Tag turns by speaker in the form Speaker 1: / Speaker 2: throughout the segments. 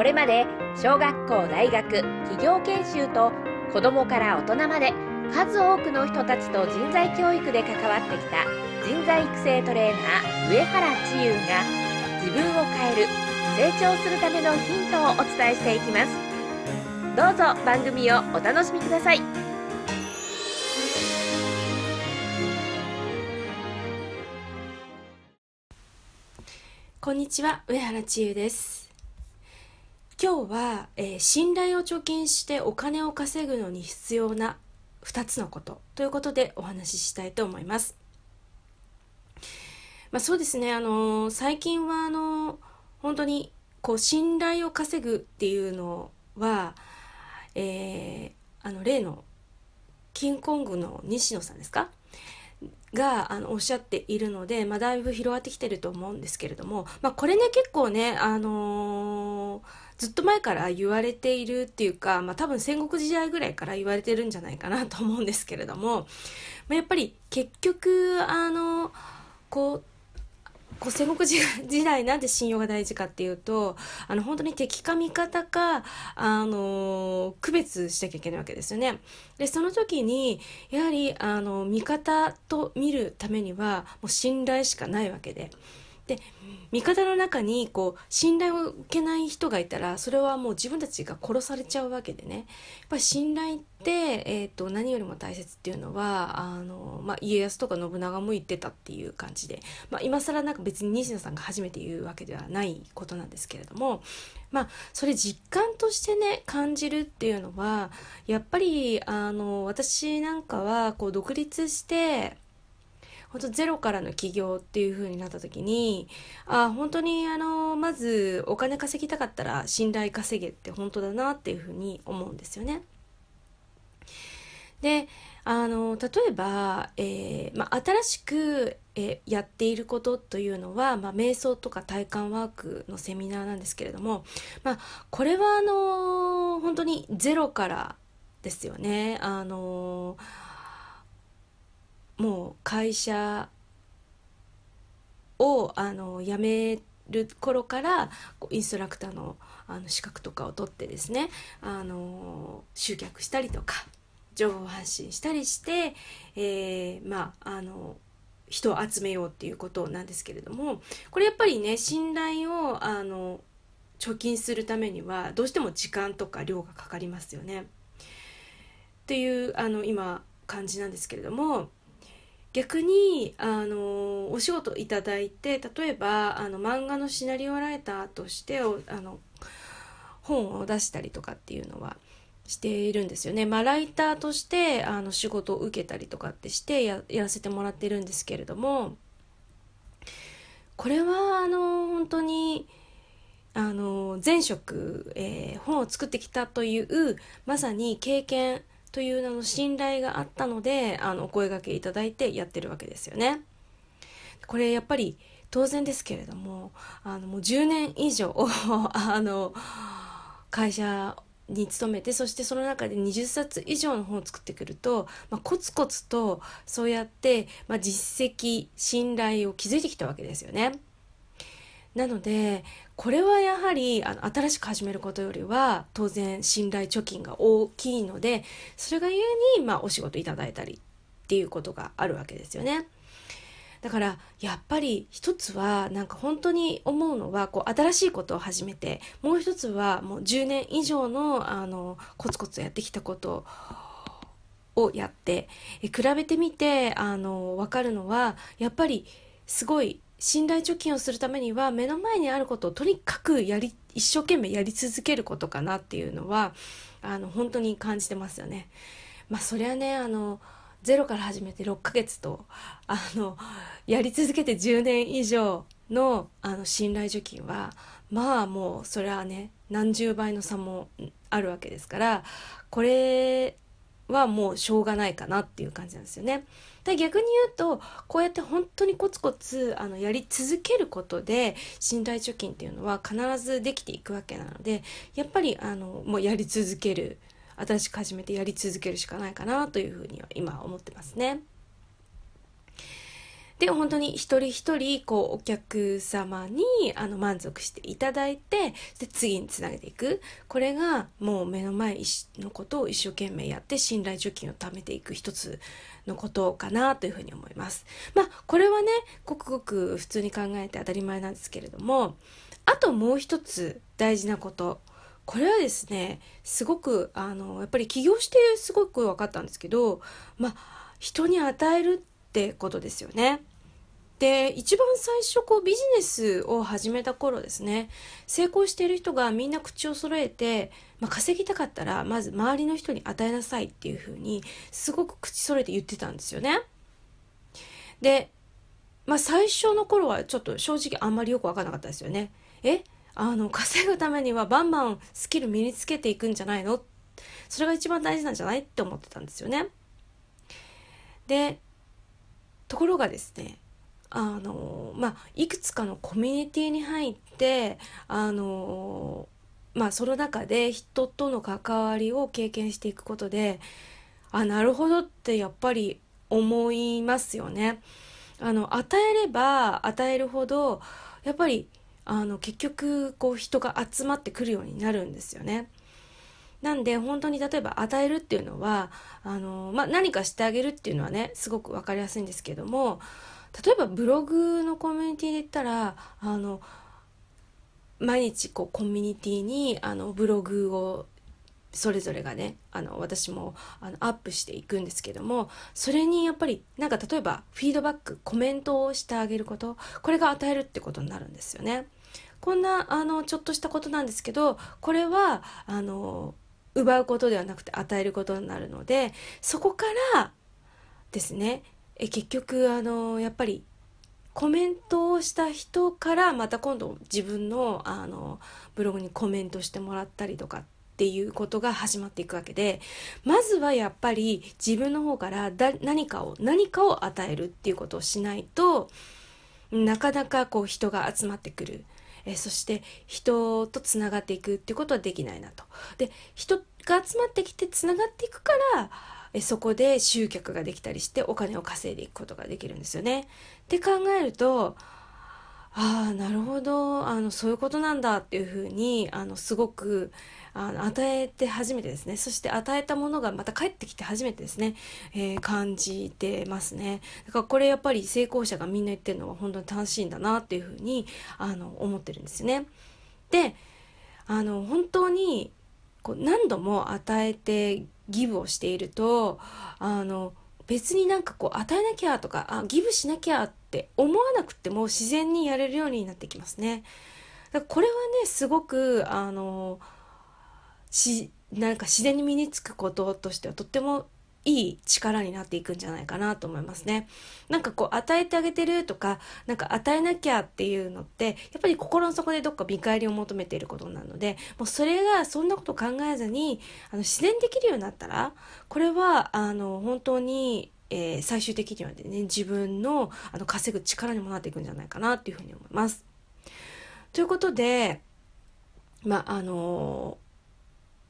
Speaker 1: これまで小学校大学企業研修と子どもから大人まで数多くの人たちと人材教育で関わってきた人材育成トレーナー上原千優が自分を変える成長するためのヒントをお伝えしていきます。どうぞ番組をお楽しみください。
Speaker 2: こんにちは上原千優です。今日は、えー、信頼を貯金してお金を稼ぐのに必要な2つのことということでお話ししたいと思います。まあ、そうですね、あの最近はあの本当にこう信頼を稼ぐっていうのは、えー、あの例のキンコングの西野さんですかがあのおっしゃっているので、まあ、だいぶ広がってきてると思うんですけれども、まあ、これね結構ね、あのー、ずっと前から言われているっていうか、まあ、多分戦国時代ぐらいから言われてるんじゃないかなと思うんですけれども、まあ、やっぱり結局あのこうこう戦国時代なんで信用が大事かっていうとあの本当に敵か味方かあの区別しなきゃいけないわけですよね。でその時にやはりあの味方と見るためにはもう信頼しかないわけで。で味方の中にこう信頼を受けない人がいたらそれはもう自分たちが殺されちゃうわけでね。やっぱり信頼って、えーと、何よりも大切っていうのはあの、まあ、家康とか信長も言ってたっていう感じで、まあ、今更なんか別に西野さんが初めて言うわけではないことなんですけれどもまあそれ実感としてね感じるっていうのはやっぱりあの私なんかはこう独立して本当ゼロからの起業っていう風になった時にあ本当にあのまずお金稼ぎたかったら信頼稼げって本当だなっていう風に思うんですよね。であの例えば、えーまあ、新しく、えー、やっていることというのは、まあ、瞑想とか体感ワークのセミナーなんですけれども、まあ、これはあの本当にゼロからですよね。あのーもう会社をあの辞める頃からインストラクターのあの資格とかを取ってですねあの集客したりとか情報発信したりして、えー、まああの人を集めようっていうことなんですけれどもこれやっぱりね信頼をあの貯金するためにはどうしても時間とか量がかかりますよね。っていうあの今感じなんですけれども逆にあのお仕事いただいて例えばあの漫画のシナリオライターとしてあの本を出したりとかっていうのはしているんですよね。まあ、ライターとしてあの仕事を受けたりとかってしてやらせてもらってるんですけれどもこれはあの本当にあの前職、えー、本を作ってきたというまさに経験という名の信頼があったのであのお声がけいただいてやってるわけですよね。これやっぱり当然ですけれどもあのもう10年以上 あの会社に勤めてそしてその中で20冊以上の本を作ってくると、まあ、コツコツとそうやって、まあ、実績信頼を築いてきたわけですよね。なのでこれはやはりあの新しく始めることよりは当然信頼貯金が大きいのでそれがゆえに、まあ、お仕事いただいたりっていうことがあるわけですよね。だからやっぱり一つはなんか本当に思うのはこう新しいことを始めてもう一つはもう10年以上のあのコツコツやってきたことをやって比べてみてあの分かるのはやっぱりすごい信頼貯金をするためには目の前にあることをとにかくやり一生懸命やり続けることかなっていうのはあの本当に感じてますよね。まあそりゃねあのゼロから始めて6ヶ月とあのやり続けて10年以上のあの信頼貯金はまあもうそれはね何十倍の差もあるわけですからこれはもうしょうがないかなっていう感じなんですよね。で逆に言うとこうやって本当にコツコツあのやり続けることで信頼貯金っていうのは必ずできていくわけなのでやっぱりあのもうやり続ける新しく始めてやり続けるしかないかなというふうには今思ってますね。で本当に一人一人こうお客様にあの満足していただいてで次につなげていくこれがもう目の前のことを一生懸命やって信頼貯金を貯めていく一つのことかなというふうに思います。まあこれはねごくごく普通に考えて当たり前なんですけれどもあともう一つ大事なことこれはですねすごくあのやっぱり起業してすごく分かったんですけどまあ人に与えるってことですよね。で一番最初こうビジネスを始めた頃ですね成功している人がみんな口を揃えて、まあ、稼ぎたかったらまず周りの人に与えなさいっていうふうにすごく口揃えて言ってたんですよね。で、まあ、最初の頃はちょっと正直あんまりよく分からなかったですよね。え？あの稼ぐためにはバンバンスキル身につけていくんじゃないの？それが一番大事なんじゃない？って思ってたんですよね。でところがですねあのまあいくつかのコミュニティに入ってあのまあその中で人との関わりを経験していくことであなるほどってやっぱり思いますよね。あの与えれば与えるほどやっぱりあの結局こう人が集まってくるようになるんですよね。なんで本当に例えば与えるっていうのはあの、まあ、何かしてあげるっていうのはねすごく分かりやすいんですけども例えばブログのコミュニティで言ったらあの毎日こうコミュニティにあのブログをそれぞれがねあの私もあのアップしていくんですけどもそれにやっぱりなんか例えばフィードバックコメントをしてあげることこれが与えるってことになるんですよね。こんなあのちょっとしたことなんですけどこれはあの奪うことではなくて与えることになるのでそこからですねえ結局あのやっぱりコメントをした人からまた今度自分のあのブログにコメントしてもらったりとかっていうことが始まっていくわけでまずはやっぱり自分の方からだ何かを何かを与えるっていうことをしないとなかなかこう人が集まってくる。えそして人とつながっていくっていうことはできないなと。で人が集まってきてつながっていくからえそこで集客ができたりしてお金を稼いでいくことができるんですよね。って考えるとああなるほどあのそういうことなんだっていうふうにあのすごくあの与えて初めてですねそして与えたものがまた帰ってきて初めてですね、えー、感じてますねだからこれやっぱり成功者がみんな言ってるのは本当に楽しいんだなっていうふうにあの思ってるんですよね。であの本当にこう何度も与えてギブをしているとあの別になんかこう与えなきゃとかあギブしなきゃって思わなくても自然にやれるようになってきますね。だからこれはねすごくあのしなんか自然に身につくこととしてはとってもいい力になっていくんじゃないかなと思いますね。なんかこう与えてあげてるとか、なんか与えなきゃっていうのって、やっぱり心の底でどっか見返りを求めていることなので、もうそれがそんなこと考えずに、あの自然できるようになったら、これはあの本当にえー、最終的にはね自分のあの稼ぐ力にもなっていくんじゃないかなっていうふうに思います。ということでまああの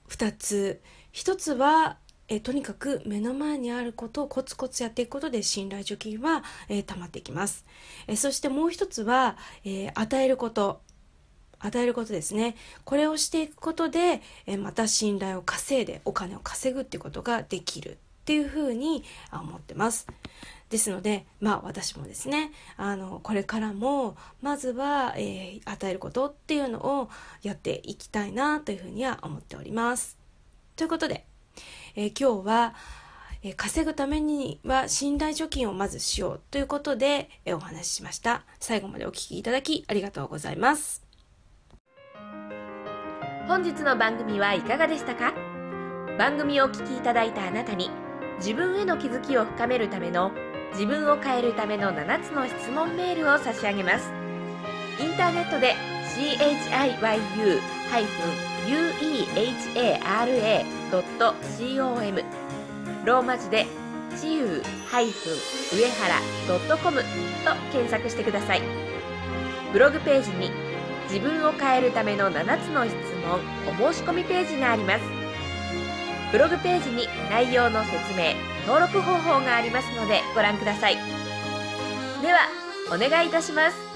Speaker 2: ー、2つ1つはえとにかく目の前にあることをコツコツやっていくことで信頼貯金は、えー、溜まっていきます、えそしてもう一つは、えー、与えること。与えることですね。これをしていくことで、えまた信頼を稼いでお金を稼ぐっていうことができるっていうふうに思ってます。ですのでまあ私もですねあのこれからもまずは、えー、与えることっていうのをやっていきたいなというふうには思っております。ということでえー、今日は、えー、稼ぐためには信頼貯金をまずしようということで、えー、お話ししました。最後までお聴きいただきありがとうございます。
Speaker 1: 本日の番組はいかがでしたか？番組をお聴きいただいたあなたに自分への気づきを深めるための自分を変えるための7つの質問メールを差し上げます。インターネットで CHIYU- uehara.com ローマ字でちゆう上原 .com と検索してください。ブログページに自分を変えるための7つの質問お申し込みページがあります。ブログページに内容の説明登録方法がありますのでご覧ください。ではお願いいたします。